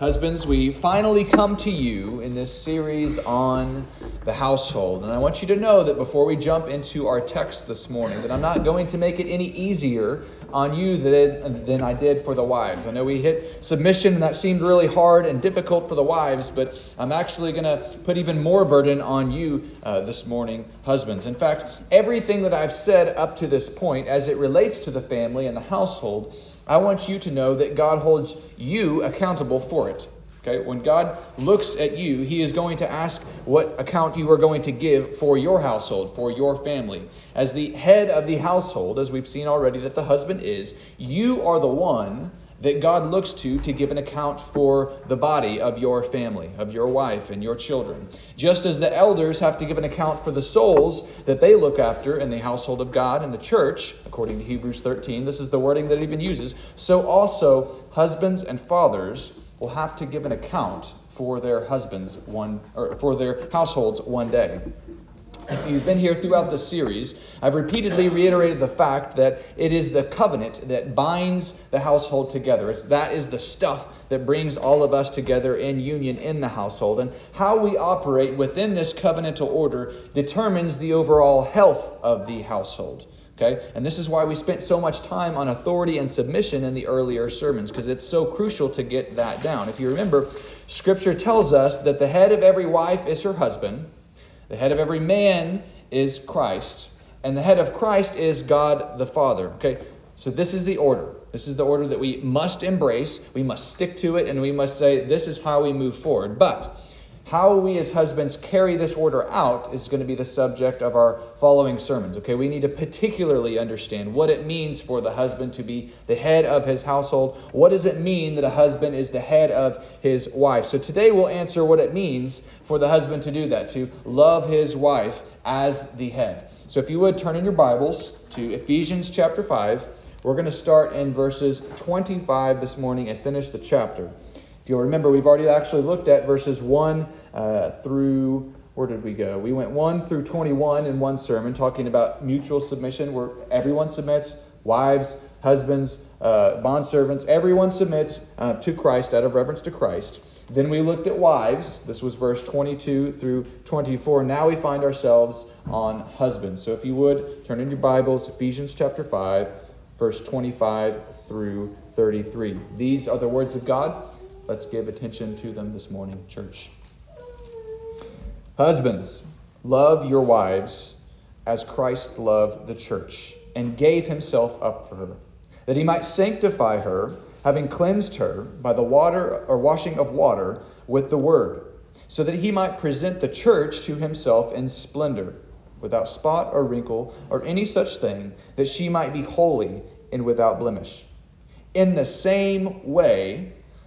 Husbands, we finally come to you in this series on the household. And I want you to know that before we jump into our text this morning, that I'm not going to make it any easier on you than, than I did for the wives. I know we hit submission, and that seemed really hard and difficult for the wives, but I'm actually going to put even more burden on you uh, this morning, husbands. In fact, everything that I've said up to this point as it relates to the family and the household I want you to know that God holds you accountable for it. Okay? When God looks at you, he is going to ask what account you are going to give for your household, for your family. As the head of the household, as we've seen already that the husband is, you are the one that God looks to to give an account for the body of your family, of your wife and your children. Just as the elders have to give an account for the souls that they look after in the household of God and the church, according to Hebrews 13, this is the wording that it even uses, so also husbands and fathers will have to give an account for their husbands one or for their households one day. If you've been here throughout the series, I've repeatedly reiterated the fact that it is the covenant that binds the household together. It's, that is the stuff that brings all of us together in union in the household. And how we operate within this covenantal order determines the overall health of the household. Okay? And this is why we spent so much time on authority and submission in the earlier sermons, because it's so crucial to get that down. If you remember, Scripture tells us that the head of every wife is her husband the head of every man is Christ, and the head of Christ is God the Father. Okay, so this is the order. This is the order that we must embrace. We must stick to it, and we must say, this is how we move forward. But how we as husbands carry this order out is going to be the subject of our following sermons. Okay, we need to particularly understand what it means for the husband to be the head of his household. What does it mean that a husband is the head of his wife? So today we'll answer what it means for the husband to do that, to love his wife as the head. So if you would turn in your Bibles to Ephesians chapter 5, we're going to start in verses 25 this morning and finish the chapter. If you'll remember, we've already actually looked at verses 1 uh, through, where did we go? We went 1 through 21 in one sermon, talking about mutual submission, where everyone submits, wives, husbands, uh, bondservants, everyone submits uh, to Christ out of reverence to Christ. Then we looked at wives. This was verse 22 through 24. Now we find ourselves on husbands. So if you would, turn in your Bibles, Ephesians chapter 5, verse 25 through 33. These are the words of God. Let's give attention to them this morning, church. Husbands, love your wives as Christ loved the church and gave himself up for her, that he might sanctify her, having cleansed her by the water or washing of water with the word, so that he might present the church to himself in splendor, without spot or wrinkle or any such thing, that she might be holy and without blemish. In the same way,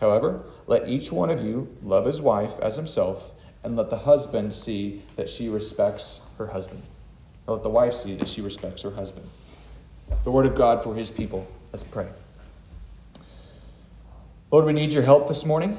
However, let each one of you love his wife as himself, and let the husband see that she respects her husband. Or let the wife see that she respects her husband. The word of God for his people. Let's pray. Lord, we need your help this morning.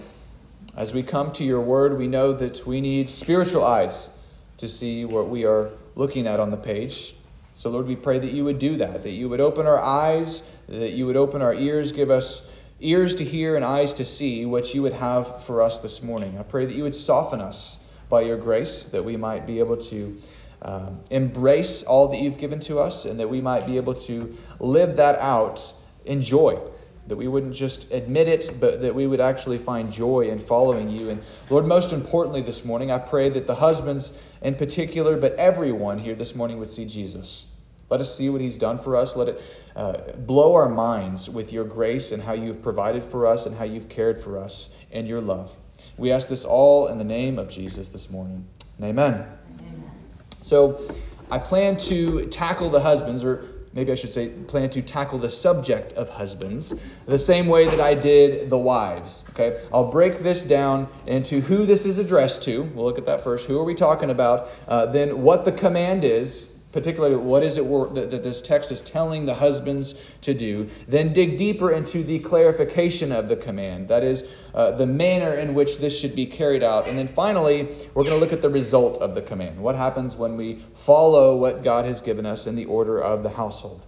As we come to your word, we know that we need spiritual eyes to see what we are looking at on the page. So, Lord, we pray that you would do that, that you would open our eyes, that you would open our ears, give us ears to hear and eyes to see what you would have for us this morning. I pray that you would soften us by your grace, that we might be able to um, embrace all that you've given to us, and that we might be able to live that out in joy. That we wouldn't just admit it, but that we would actually find joy in following you. And Lord, most importantly this morning, I pray that the husbands in particular, but everyone here this morning would see Jesus. Let us see what he's done for us. Let it uh, blow our minds with your grace and how you've provided for us and how you've cared for us and your love. We ask this all in the name of Jesus this morning. And amen. amen. So I plan to tackle the husbands, or maybe I should say, plan to tackle the subject of husbands the same way that I did the wives. Okay, I'll break this down into who this is addressed to. We'll look at that first. Who are we talking about? Uh, then what the command is, particularly what is it that, that this text is telling the husbands to do. Then dig deeper into the clarification of the command. That is, uh, the manner in which this should be carried out. And then finally, we're going to look at the result of the command. What happens when we follow what God has given us in the order of the household?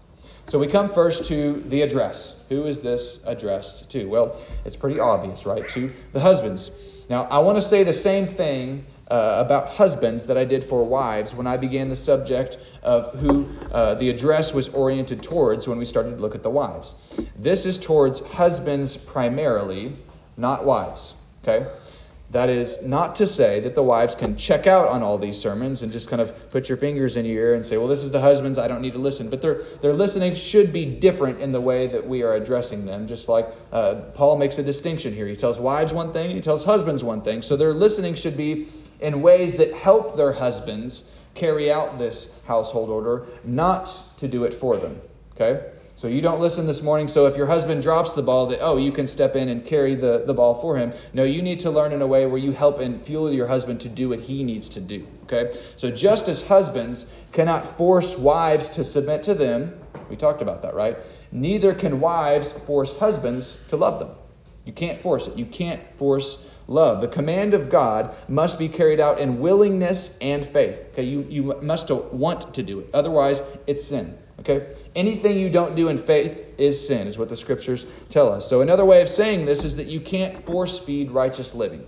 So we come first to the address. Who is this addressed to? Well, it's pretty obvious, right? To the husbands. Now, I want to say the same thing uh, about husbands that I did for wives when I began the subject of who uh, the address was oriented towards when we started to look at the wives. This is towards husbands primarily, not wives. Okay? That is not to say that the wives can check out on all these sermons and just kind of put your fingers in your ear and say, well, this is the husbands, I don't need to listen. But their, their listening should be different in the way that we are addressing them, just like uh, Paul makes a distinction here. He tells wives one thing, he tells husbands one thing. So their listening should be in ways that help their husbands carry out this household order, not to do it for them. Okay? So you don't listen this morning. So if your husband drops the ball, that oh, you can step in and carry the, the ball for him. No, you need to learn in a way where you help and fuel your husband to do what he needs to do. Okay? So just as husbands cannot force wives to submit to them, we talked about that, right? Neither can wives force husbands to love them. You can't force it. You can't force love. The command of God must be carried out in willingness and faith. Okay, you, you must want to do it. Otherwise, it's sin. Okay? Anything you don't do in faith is sin, is what the scriptures tell us. So, another way of saying this is that you can't force feed righteous living.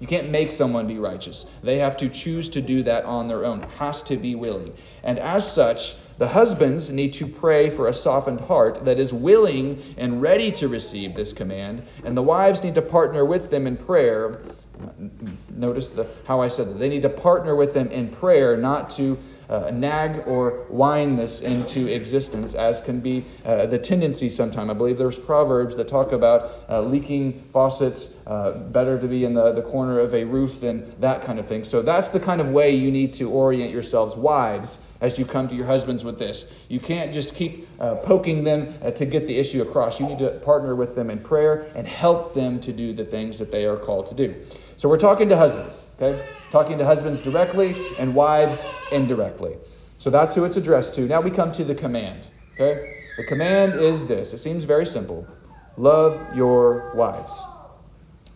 You can't make someone be righteous. They have to choose to do that on their own. It has to be willing. And as such, the husbands need to pray for a softened heart that is willing and ready to receive this command, and the wives need to partner with them in prayer. Notice the, how I said that. They need to partner with them in prayer, not to uh, nag or whine this into existence, as can be uh, the tendency sometimes. I believe there's proverbs that talk about uh, leaking faucets, uh, better to be in the, the corner of a roof than that kind of thing. So that's the kind of way you need to orient yourselves, wives, as you come to your husbands with this. You can't just keep uh, poking them uh, to get the issue across. You need to partner with them in prayer and help them to do the things that they are called to do. So we're talking to husbands, okay? Talking to husbands directly and wives indirectly. So that's who it's addressed to. Now we come to the command, okay? The command is this. It seems very simple. Love your wives.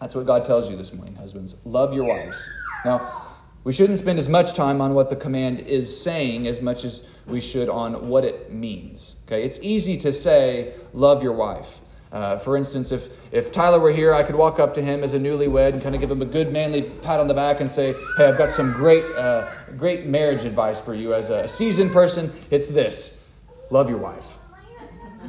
That's what God tells you this morning, husbands. Love your wives. Now, we shouldn't spend as much time on what the command is saying as much as we should on what it means. Okay? It's easy to say, love your wife. Uh, for instance, if, if Tyler were here, I could walk up to him as a newlywed and kind of give him a good manly pat on the back and say, Hey, I've got some great, uh, great marriage advice for you. As a seasoned person, it's this love your wife.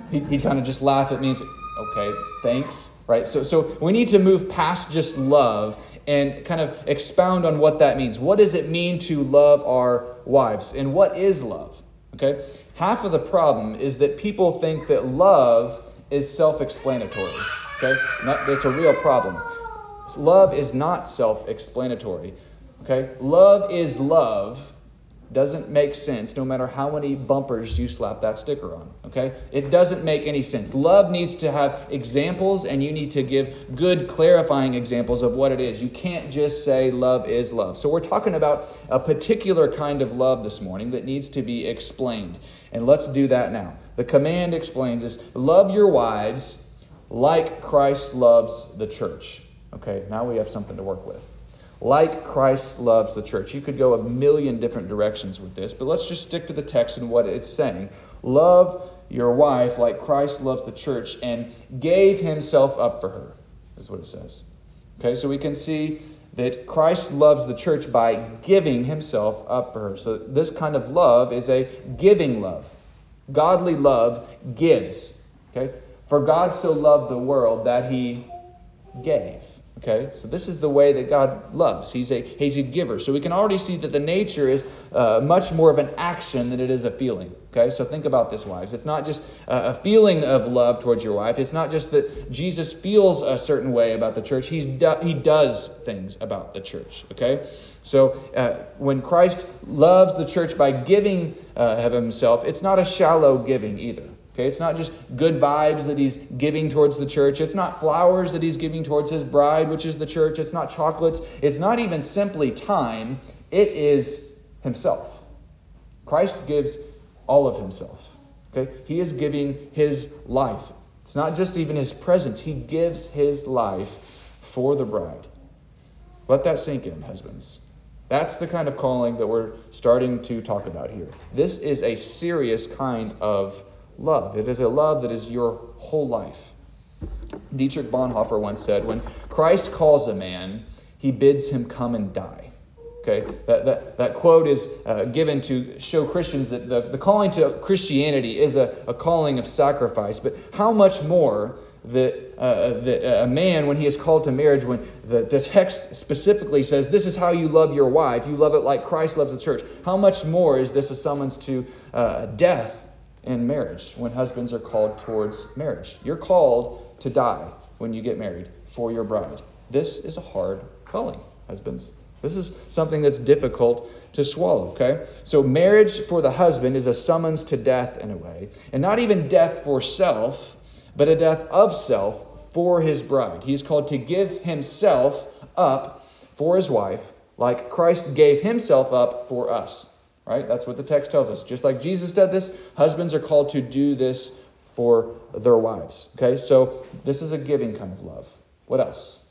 He, he'd kind of just laugh at me and say, Okay, thanks. Right? So, so we need to move past just love and kind of expound on what that means. What does it mean to love our wives? And what is love? Okay? Half of the problem is that people think that love is self explanatory. Okay? That, that's a real problem. Love is not self explanatory. Okay? Love is love doesn't make sense no matter how many bumpers you slap that sticker on. Okay? It doesn't make any sense. Love needs to have examples, and you need to give good clarifying examples of what it is. You can't just say love is love. So, we're talking about a particular kind of love this morning that needs to be explained. And let's do that now. The command explains is love your wives like Christ loves the church. Okay, now we have something to work with like Christ loves the church. You could go a million different directions with this, but let's just stick to the text and what it's saying. Love your wife like Christ loves the church and gave himself up for her, is what it says. Okay, so we can see that Christ loves the church by giving himself up for her. So this kind of love is a giving love. Godly love gives. Okay? For God so loved the world that he gave. Okay, so this is the way that God loves. He's a he's a giver. So we can already see that the nature is uh, much more of an action than it is a feeling. Okay, so think about this, wives. It's not just a feeling of love towards your wife. It's not just that Jesus feels a certain way about the church. He's do, he does things about the church. Okay, so uh, when Christ loves the church by giving uh, of Himself, it's not a shallow giving either. Okay, it's not just good vibes that he's giving towards the church. It's not flowers that he's giving towards his bride, which is the church. It's not chocolates. It's not even simply time. It is himself. Christ gives all of himself. Okay? He is giving his life. It's not just even his presence. He gives his life for the bride. Let that sink in, husbands. That's the kind of calling that we're starting to talk about here. This is a serious kind of love. It is a love that is your whole life. Dietrich Bonhoeffer once said, When Christ calls a man, he bids him come and die. Okay, that, that, that quote is uh, given to show Christians that the, the calling to Christianity is a, a calling of sacrifice, but how much more that, uh, that a man, when he is called to marriage, when the, the text specifically says, This is how you love your wife, you love it like Christ loves the church, how much more is this a summons to uh, death in marriage when husbands are called towards marriage. You're called to die when you get married for your bride. This is a hard calling, husbands. This is something that's difficult to swallow, okay? So, marriage for the husband is a summons to death in a way, and not even death for self, but a death of self for his bride. He's called to give himself up for his wife, like Christ gave himself up for us. Right? That's what the text tells us. Just like Jesus did this, husbands are called to do this for their wives. Okay? So this is a giving kind of love. What else?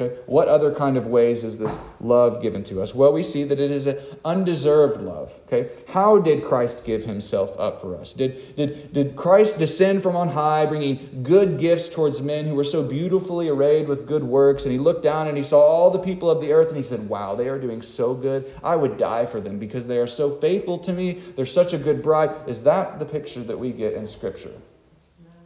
Okay? What other kind of ways is this love given to us? Well, we see that it is an undeserved love. Okay? How did Christ give himself up for us? Did, did, did Christ descend from on high, bringing good gifts towards men who were so beautifully arrayed with good works? And he looked down and he saw all the people of the earth and he said, Wow, they are doing so good. I would die for them because they are so faithful to me. They're such a good bride. Is that the picture that we get in Scripture?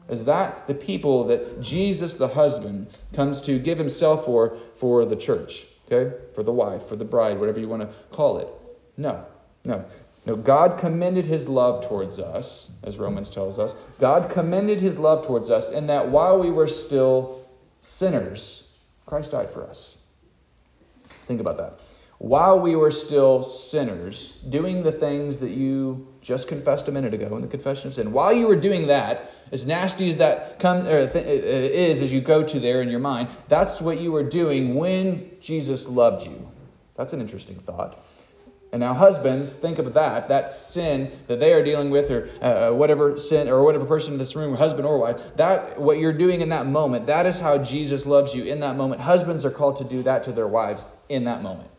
Is that the people that Jesus, the husband, comes to give himself for for the church? Okay? For the wife, for the bride, whatever you want to call it. No. No. No, God commended his love towards us, as Romans tells us. God commended his love towards us in that while we were still sinners, Christ died for us. Think about that while we were still sinners, doing the things that you just confessed a minute ago in the confession of sin, while you were doing that, as nasty as that comes or er, th- uh, uh, is as you go to there in your mind, that's what you were doing when Jesus loved you. That's an interesting thought. And now, husbands, think of that, that sin that they are dealing with, or uh, uh, whatever sin, or whatever person in this room, husband or wife, that what you're doing in that moment, that is how Jesus loves you in that moment. Husbands are called to do that to their wives in that moment.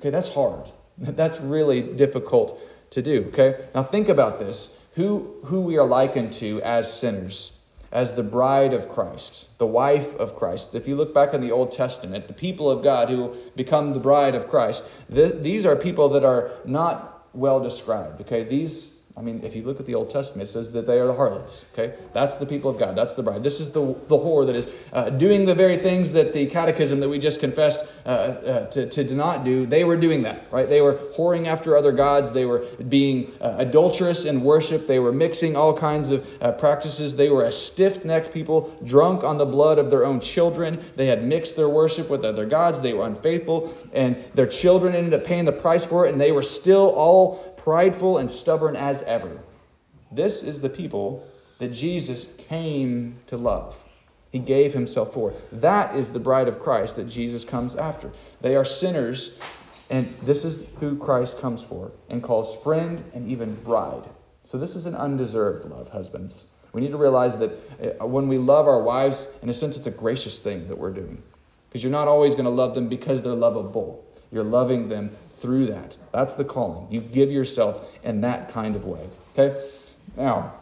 Okay, that's hard. That's really difficult to do. Okay? Now think about this. Who who we are likened to as sinners, as the bride of Christ, the wife of Christ. If you look back in the Old Testament, the people of God who become the bride of Christ, th- these are people that are not well described. Okay? These I mean, if you look at the Old Testament, it says that they are the harlots. Okay, that's the people of God. That's the bride. This is the the whore that is uh, doing the very things that the Catechism that we just confessed uh, uh, to to not do. They were doing that, right? They were whoring after other gods. They were being uh, adulterous in worship. They were mixing all kinds of uh, practices. They were a stiff-necked people, drunk on the blood of their own children. They had mixed their worship with other gods. They were unfaithful, and their children ended up paying the price for it. And they were still all prideful and stubborn as ever. This is the people that Jesus came to love. He gave himself for. That is the bride of Christ that Jesus comes after. They are sinners, and this is who Christ comes for and calls friend and even bride. So this is an undeserved love, husbands. We need to realize that uh, when we love our wives, in a sense, it's a gracious thing that we're doing. Because you're not always going to love them because they're lovable. You're loving them through that. That's the calling. You give yourself in that kind of way. Okay? Now,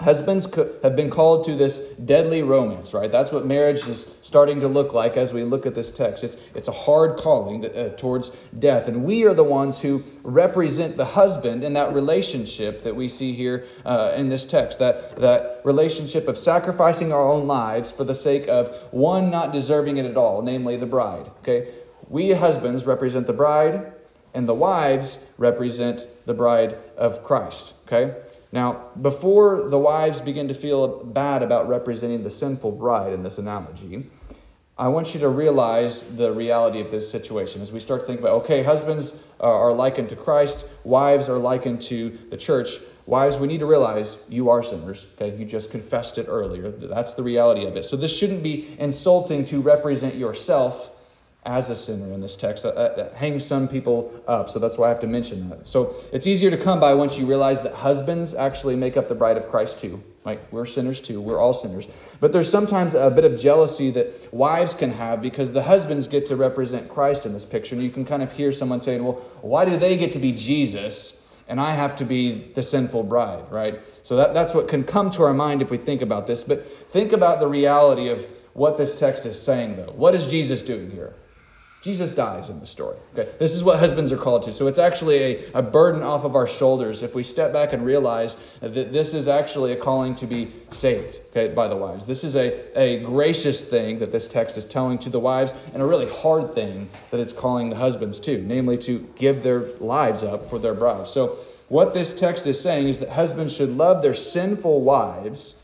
Husbands have been called to this deadly romance, right? That's what marriage is starting to look like as we look at this text. It's, it's a hard calling uh, towards death. And we are the ones who represent the husband in that relationship that we see here uh, in this text. That, that relationship of sacrificing our own lives for the sake of one not deserving it at all, namely the bride. Okay? We husbands represent the bride, and the wives represent the bride of Christ. Okay? Now, before the wives begin to feel bad about representing the sinful bride in this analogy, I want you to realize the reality of this situation as we start to think about okay, husbands are likened to Christ, wives are likened to the church. Wives, we need to realize you are sinners. Okay, you just confessed it earlier. That's the reality of it. So this shouldn't be insulting to represent yourself as a sinner in this text. Uh, uh, that, that, hangs some people up, so that's why I have to mention that. So it's easier to come by once you realize that husbands actually make up the bride of Christ too. Right? We're sinners too. We're all sinners. But there's sometimes a bit of jealousy that wives can have because the husbands get to represent Christ in this picture. And you can kind of hear someone saying, well, why do they get to be Jesus? And I have to be the sinful bride, right? So that, that's what can come to our mind if we think about this. But think about the reality of what this text is saying, though. What is Jesus doing here? Jesus dies in the story. Okay, this is what husbands are called to. So it's actually a, a burden off of our shoulders if we step back and realize that this is actually a calling to be saved. Okay, by the wives. This is a, a gracious thing that this text is telling to the wives, and a really hard thing that it's calling the husbands to, namely to give their lives up for their brides. So what this text is saying is that husbands should love their sinful wives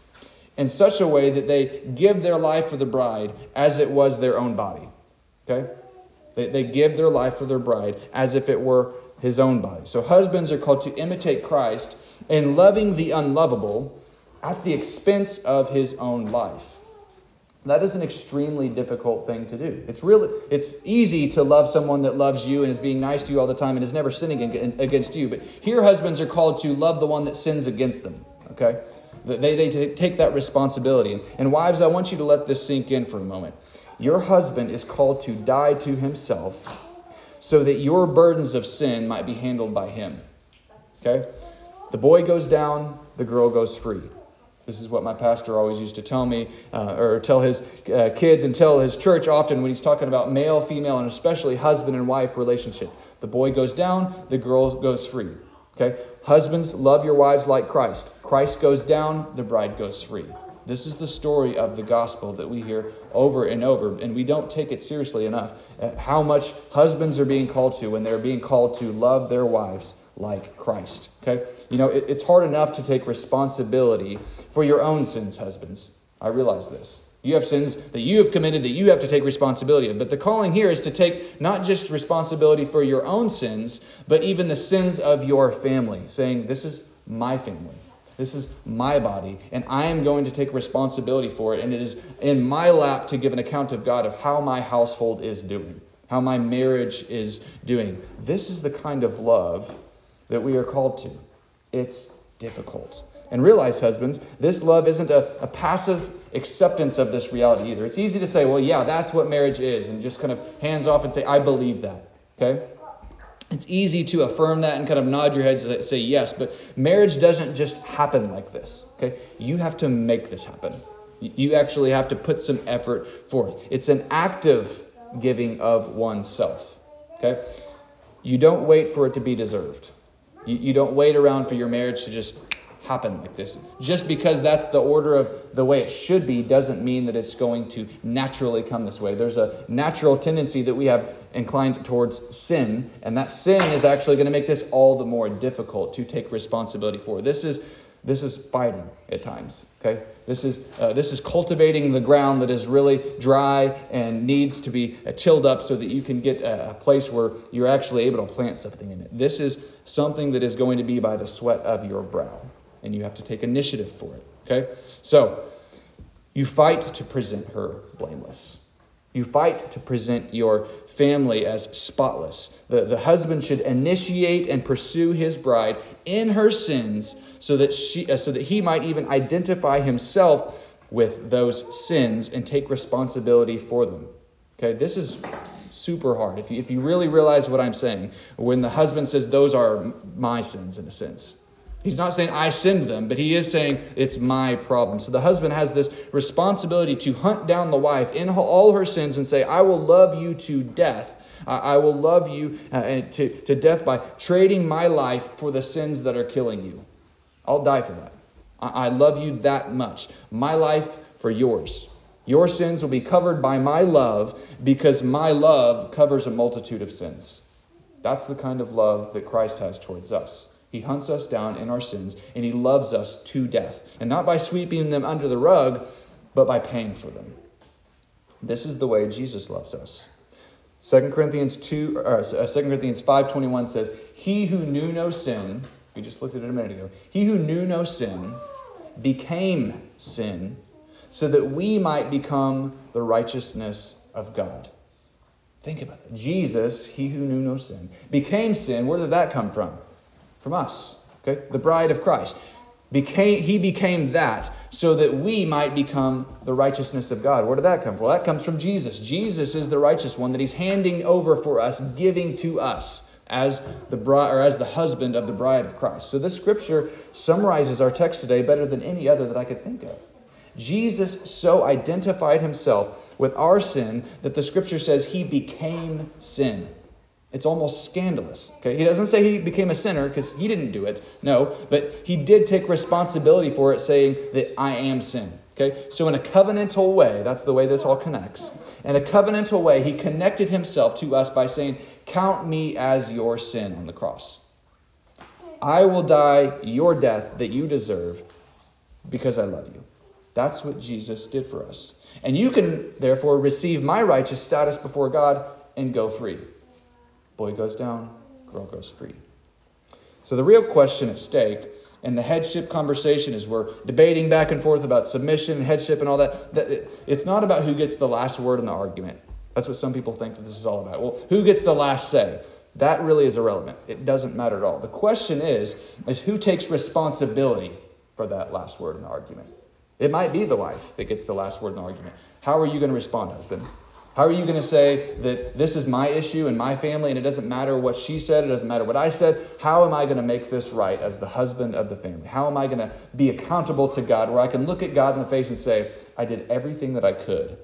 in such a way that they give their life for the bride as it was their own body. Okay? They, they give their life for their bride as if it were his own body. So husbands are called to imitate Christ in loving the unlovable at the expense of his own life. That is an extremely difficult thing to do. It's really it's easy to love someone that loves you and is being nice to you all the time and is never sinning against you. But here husbands are called to love the one that sins against them. Okay? They, they take that responsibility. And wives, I want you to let this sink in for a moment. Your husband is called to die to himself so that your burdens of sin might be handled by him. Okay? The boy goes down, the girl goes free. This is what my pastor always used to tell me, uh, or tell his uh, kids and tell his church often when he's talking about male, female, and especially husband and wife relationship. The boy goes down, the girl goes free. Okay? Husbands, love your wives like Christ. Christ goes down, the bride goes free. This is the story of the gospel that we hear over and over, and we don't take it seriously enough. Uh, how much husbands are being called to when they're being called to love their wives like Christ. Okay? You know, it, it's hard enough to take responsibility for your own sins, husbands. I realize this. You have sins that you have committed that you have to take responsibility of. But the calling here is to take not just responsibility for your own sins, but even the sins of your family, saying, This is my family. This is my body, and I am going to take responsibility for it. And it is in my lap to give an account of God of how my household is doing, how my marriage is doing. This is the kind of love that we are called to. It's difficult. And realize, husbands, this love isn't a, a passive acceptance of this reality either. It's easy to say, well, yeah, that's what marriage is, and just kind of hands off and say, I believe that. Okay? It's easy to affirm that and kind of nod your head and say yes, but marriage doesn't just happen like this. Okay? You have to make this happen. You actually have to put some effort forth. It's an active giving of oneself. Okay? You don't wait for it to be deserved. You, you don't wait around for your marriage to just happen like this. Just because that's the order of the way it should be doesn't mean that it's going to naturally come this way. There's a natural tendency that we have inclined towards sin, and that sin is actually going to make this all the more difficult to take responsibility for. This is this is fighting at times. Okay, this is uh, this is cultivating the ground that is really dry and needs to be uh, tilled up so that you can get a, a place where you're actually able to plant something in it. This is something that is going to be by the sweat of your brow and you have to take initiative for it. Okay? So, you fight to present her blameless. You fight to present your family as spotless. The, the husband should initiate and pursue his bride in her sins so that, she, uh, so that he might even identify himself with those sins and take responsibility for them. Okay, this is super hard. If you, if you really realize what I'm saying, when the husband says, Those are my sins, in a sense, He's not saying I sinned them, but he is saying it's my problem. So the husband has this responsibility to hunt down the wife in all her sins and say, I will love you to death. I will love you uh, to, to death by trading my life for the sins that are killing you. I'll die for that. I, I love you that much. My life for yours. Your sins will be covered by my love because my love covers a multitude of sins. That's the kind of love that Christ has towards us. He hunts us down in our sins, and He loves us to death. And not by sweeping them under the rug, but by paying for them. This is the way Jesus loves us. 2 Corinthians 2 or 2 uh, Corinthians 5:21 says, "He who knew no sin, we just looked at it a minute ago. He who knew no sin became sin so that we might become the righteousness of God." Think about that. Jesus, he who knew no sin, became sin. Where did that come from? From us. Okay? The bride of Christ. Became, he became that so that we might become the righteousness of God. Where did that come from? Well, that comes from Jesus. Jesus is the righteous one that he's handing over for us, giving to us as the bride or as the husband of the bride of Christ. So this scripture summarizes our text today better than any other that I could think of. Jesus so identified himself with our sin that the scripture says he became sin. It's almost scandalous. Okay? He doesn't say he became a sinner because he didn't do it. No, but he did take responsibility for it, saying that I am sin. Okay? So in a covenantal way, that's the way this all connects. In a covenantal way, he connected himself to us by saying, Count me as your sin on the cross. I will die your death that you deserve because I love you. That's what Jesus did for us. And you can therefore receive my righteous status before God and go free. Boy goes down, girl goes free. So the real question at stake in the headship conversation is we're debating back and forth about submission and headship and all that. It's not about who gets the last word in the argument. That's what some people think that this is all about. Well, who gets the last say? That really is irrelevant. It doesn't matter at all. The question is, is who takes responsibility for that last word in the argument? It might be the wife that gets the last word in the argument. How are you going to respond, husband? How are you going to say that this is my issue and my family and it doesn't matter what she said, it doesn't matter what I said? How am I going to make this right as the husband of the family? How am I going to be accountable to God where I can look at God in the face and say, I did everything that I could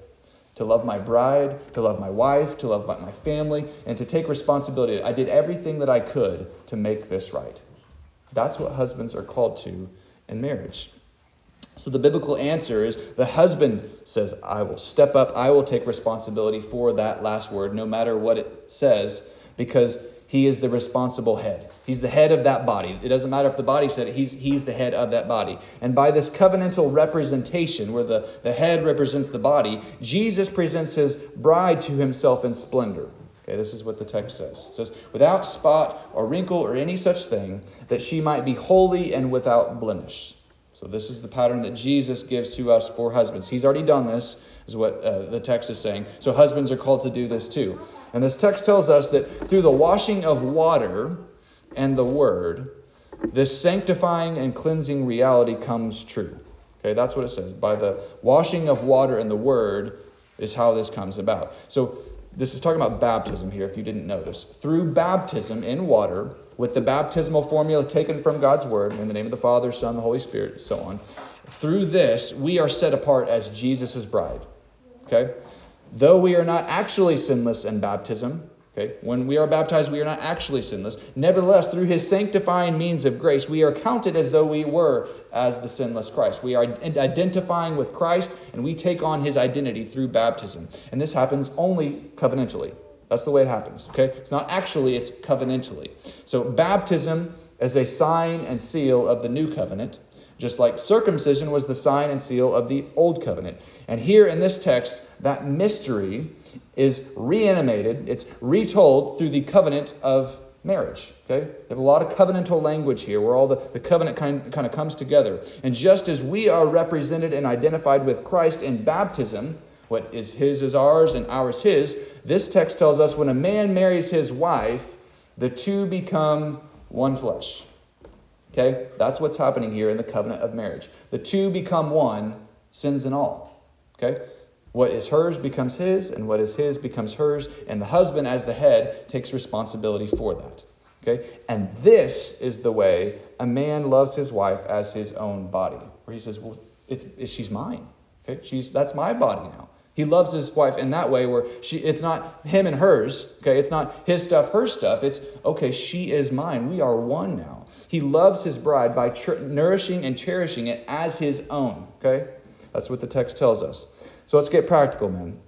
to love my bride, to love my wife, to love my family, and to take responsibility. I did everything that I could to make this right. That's what husbands are called to in marriage. So the biblical answer is the husband says, I will step up, I will take responsibility for that last word, no matter what it says, because he is the responsible head. He's the head of that body. It doesn't matter if the body said it, he's, he's the head of that body. And by this covenantal representation, where the, the head represents the body, Jesus presents his bride to himself in splendor. Okay, this is what the text says. It says, without spot or wrinkle or any such thing, that she might be holy and without blemish. So this is the pattern that Jesus gives to us for husbands. He's already done this, is what uh, the text is saying. So husbands are called to do this too. And this text tells us that through the washing of water and the word, this sanctifying and cleansing reality comes true. Okay, that's what it says. By the washing of water and the word is how this comes about. So this is talking about baptism here, if you didn't notice. Through baptism in water, with the baptismal formula taken from God's Word, in the name of the Father, Son, the Holy Spirit, so on. Through this, we are set apart as Jesus' bride. Okay? Though we are not actually sinless in baptism, okay, when we are baptized, we are not actually sinless. Nevertheless, through his sanctifying means of grace, we are counted as though we were as the sinless Christ. We are identifying with Christ, and we take on his identity through baptism. And this happens only covenantally. That's the way it happens. Okay? It's not actually, it's covenantally. So baptism is a sign and seal of the new covenant, just like circumcision was the sign and seal of the old covenant. And here in this text, that mystery is reanimated, it's retold through the covenant of marriage. Okay? We have a lot of covenantal language here where all the, the covenant kind, kind of comes together. And just as we are represented and identified with Christ in baptism, what is his is ours and ours his, this text tells us when a man marries his wife, the two become one flesh. Okay? That's what's happening here in the covenant of marriage. The two become one, sins and all. Okay? What is hers becomes his, and what is his becomes hers, and the husband, as the head, takes responsibility for that. Okay? And this is the way a man loves his wife as his own body. Where he says, Well, it's, it's she's mine. Okay? She's that's my body now. He loves his wife in that way where she it's not him and hers, okay? It's not his stuff, her stuff. It's okay, she is mine. We are one now. He loves his bride by ch- nourishing and cherishing it as his own, okay? That's what the text tells us. So let's get practical, man.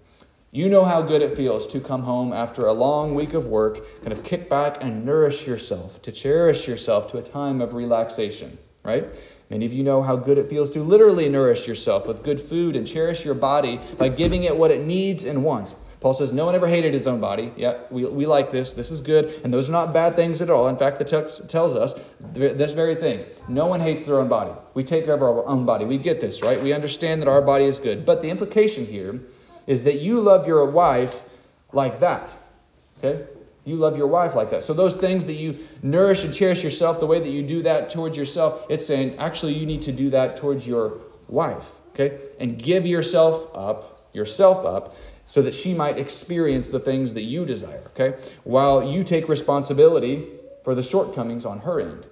You know how good it feels to come home after a long week of work, kind of kick back and nourish yourself, to cherish yourself to a time of relaxation, right? Many of you know how good it feels to literally nourish yourself with good food and cherish your body by giving it what it needs and wants. Paul says, No one ever hated his own body. Yeah, we, we like this. This is good. And those are not bad things at all. In fact, the text tells us this very thing. No one hates their own body. We take care of our own body. We get this, right? We understand that our body is good. But the implication here is that you love your wife like that. Okay? You love your wife like that. So, those things that you nourish and cherish yourself, the way that you do that towards yourself, it's saying actually you need to do that towards your wife. Okay? And give yourself up, yourself up, so that she might experience the things that you desire. Okay? While you take responsibility for the shortcomings on her end.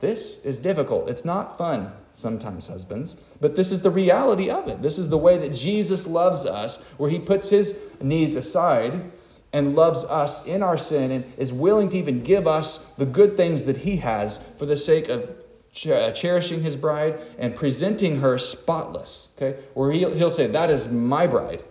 This is difficult. It's not fun sometimes, husbands, but this is the reality of it. This is the way that Jesus loves us, where he puts his needs aside and loves us in our sin and is willing to even give us the good things that he has for the sake of uh, cherishing his bride and presenting her spotless. Okay? Where he'll, he'll say, That is my bride.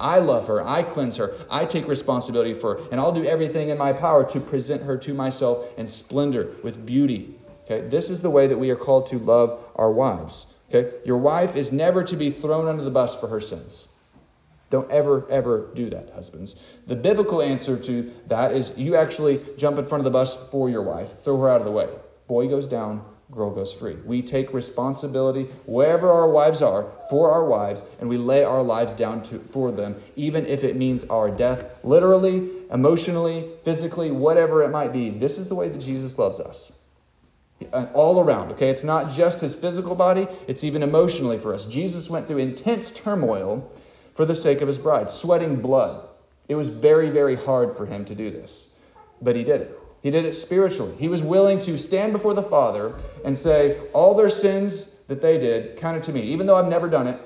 I love her. I cleanse her. I take responsibility for her. And I'll do everything in my power to present her to myself in splendor with beauty. Okay? This is the way that we are called to love our wives. Okay? Your wife is never to be thrown under the bus for her sins. Don't ever, ever do that, husbands. The biblical answer to that is you actually jump in front of the bus for your wife, throw her out of the way. Boy goes down, girl goes free. We take responsibility wherever our wives are for our wives, and we lay our lives down to, for them, even if it means our death, literally, emotionally, physically, whatever it might be. This is the way that Jesus loves us. All around, okay? It's not just his physical body, it's even emotionally for us. Jesus went through intense turmoil for the sake of his bride, sweating blood. It was very, very hard for him to do this, but he did it. He did it spiritually. He was willing to stand before the Father and say, All their sins that they did counted to me. Even though I've never done it,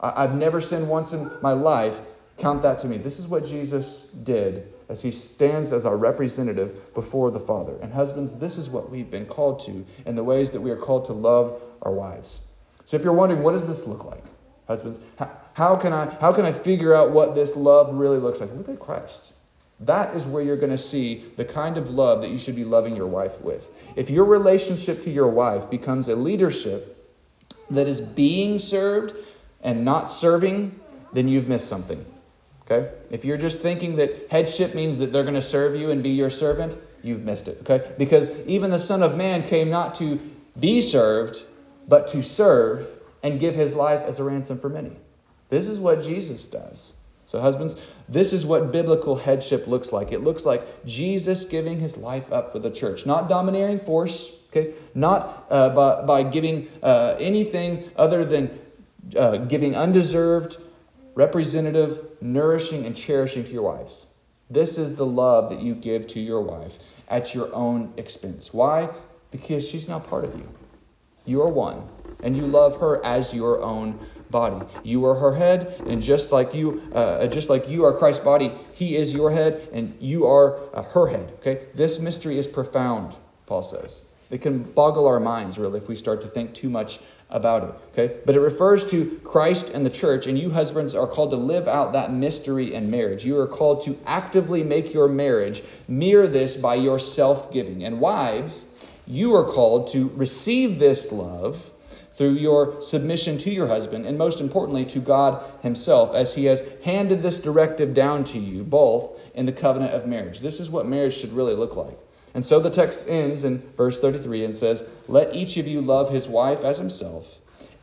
I've never sinned once in my life, count that to me. This is what Jesus did as he stands as our representative before the Father. And husbands, this is what we've been called to in the ways that we are called to love our wives. So if you're wondering, what does this look like? Husbands, how, can I, how can I figure out what this love really looks like? Look at Christ. That is where you're going to see the kind of love that you should be loving your wife with. If your relationship to your wife becomes a leadership that is being served and not serving, then you've missed something. Okay? If you're just thinking that headship means that they're going to serve you and be your servant, you've missed it. Okay? Because even the Son of Man came not to be served, but to serve and give his life as a ransom for many. This is what Jesus does. So, husbands, this is what biblical headship looks like. It looks like Jesus giving his life up for the church, not domineering force, okay, not uh, by, by giving uh, anything other than uh, giving undeserved, representative, nourishing, and cherishing to your wives. This is the love that you give to your wife at your own expense. Why? Because she's now part of you. You are one and you love her as your own body. You are her head, and just like you, uh, just like you are Christ's body, He is your head, and you are uh, her head. Okay, this mystery is profound. Paul says it can boggle our minds really if we start to think too much about it. Okay, but it refers to Christ and the church, and you husbands are called to live out that mystery in marriage. You are called to actively make your marriage mirror this by your self-giving, and wives. You are called to receive this love through your submission to your husband, and most importantly, to God Himself, as He has handed this directive down to you both in the covenant of marriage. This is what marriage should really look like. And so the text ends in verse 33 and says, Let each of you love his wife as himself,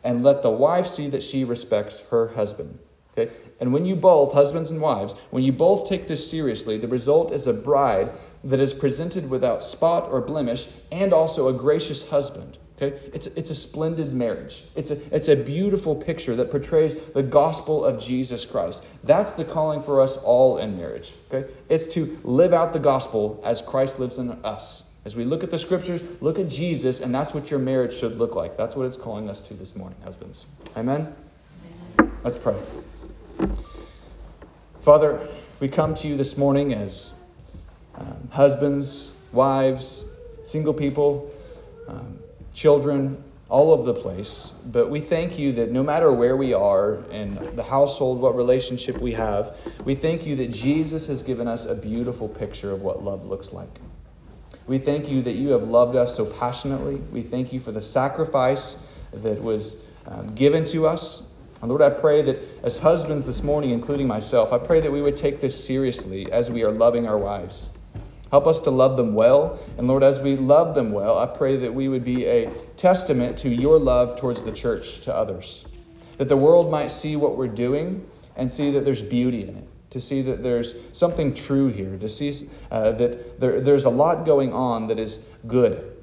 and let the wife see that she respects her husband. Okay? And when you both, husbands and wives, when you both take this seriously, the result is a bride that is presented without spot or blemish and also a gracious husband. Okay? It's, it's a splendid marriage. It's a, it's a beautiful picture that portrays the gospel of Jesus Christ. That's the calling for us all in marriage. Okay? It's to live out the gospel as Christ lives in us. As we look at the scriptures, look at Jesus, and that's what your marriage should look like. That's what it's calling us to this morning, husbands. Amen? Amen. Let's pray. Father, we come to you this morning as um, husbands, wives, single people. Um, children, all over the place. But we thank you that no matter where we are in the household, what relationship we have, we thank you that Jesus has given us a beautiful picture of what love looks like. We thank you that you have loved us so passionately. We thank you for the sacrifice that was um, given to us. And Lord, I pray that as husbands this morning, including myself, I pray that we would take this seriously as we are loving our wives. Help us to love them well. And Lord, as we love them well, I pray that we would be a testament to your love towards the church to others. That the world might see what we're doing and see that there's beauty in it, to see that there's something true here, to see uh, that there, there's a lot going on that is good.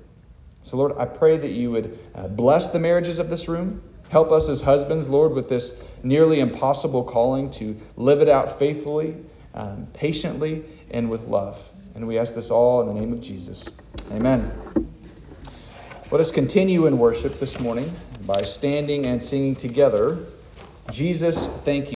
So, Lord, I pray that you would uh, bless the marriages of this room. Help us as husbands, Lord, with this nearly impossible calling to live it out faithfully, um, patiently, and with love. And we ask this all in the name of Jesus. Amen. Let us continue in worship this morning by standing and singing together. Jesus, thank you.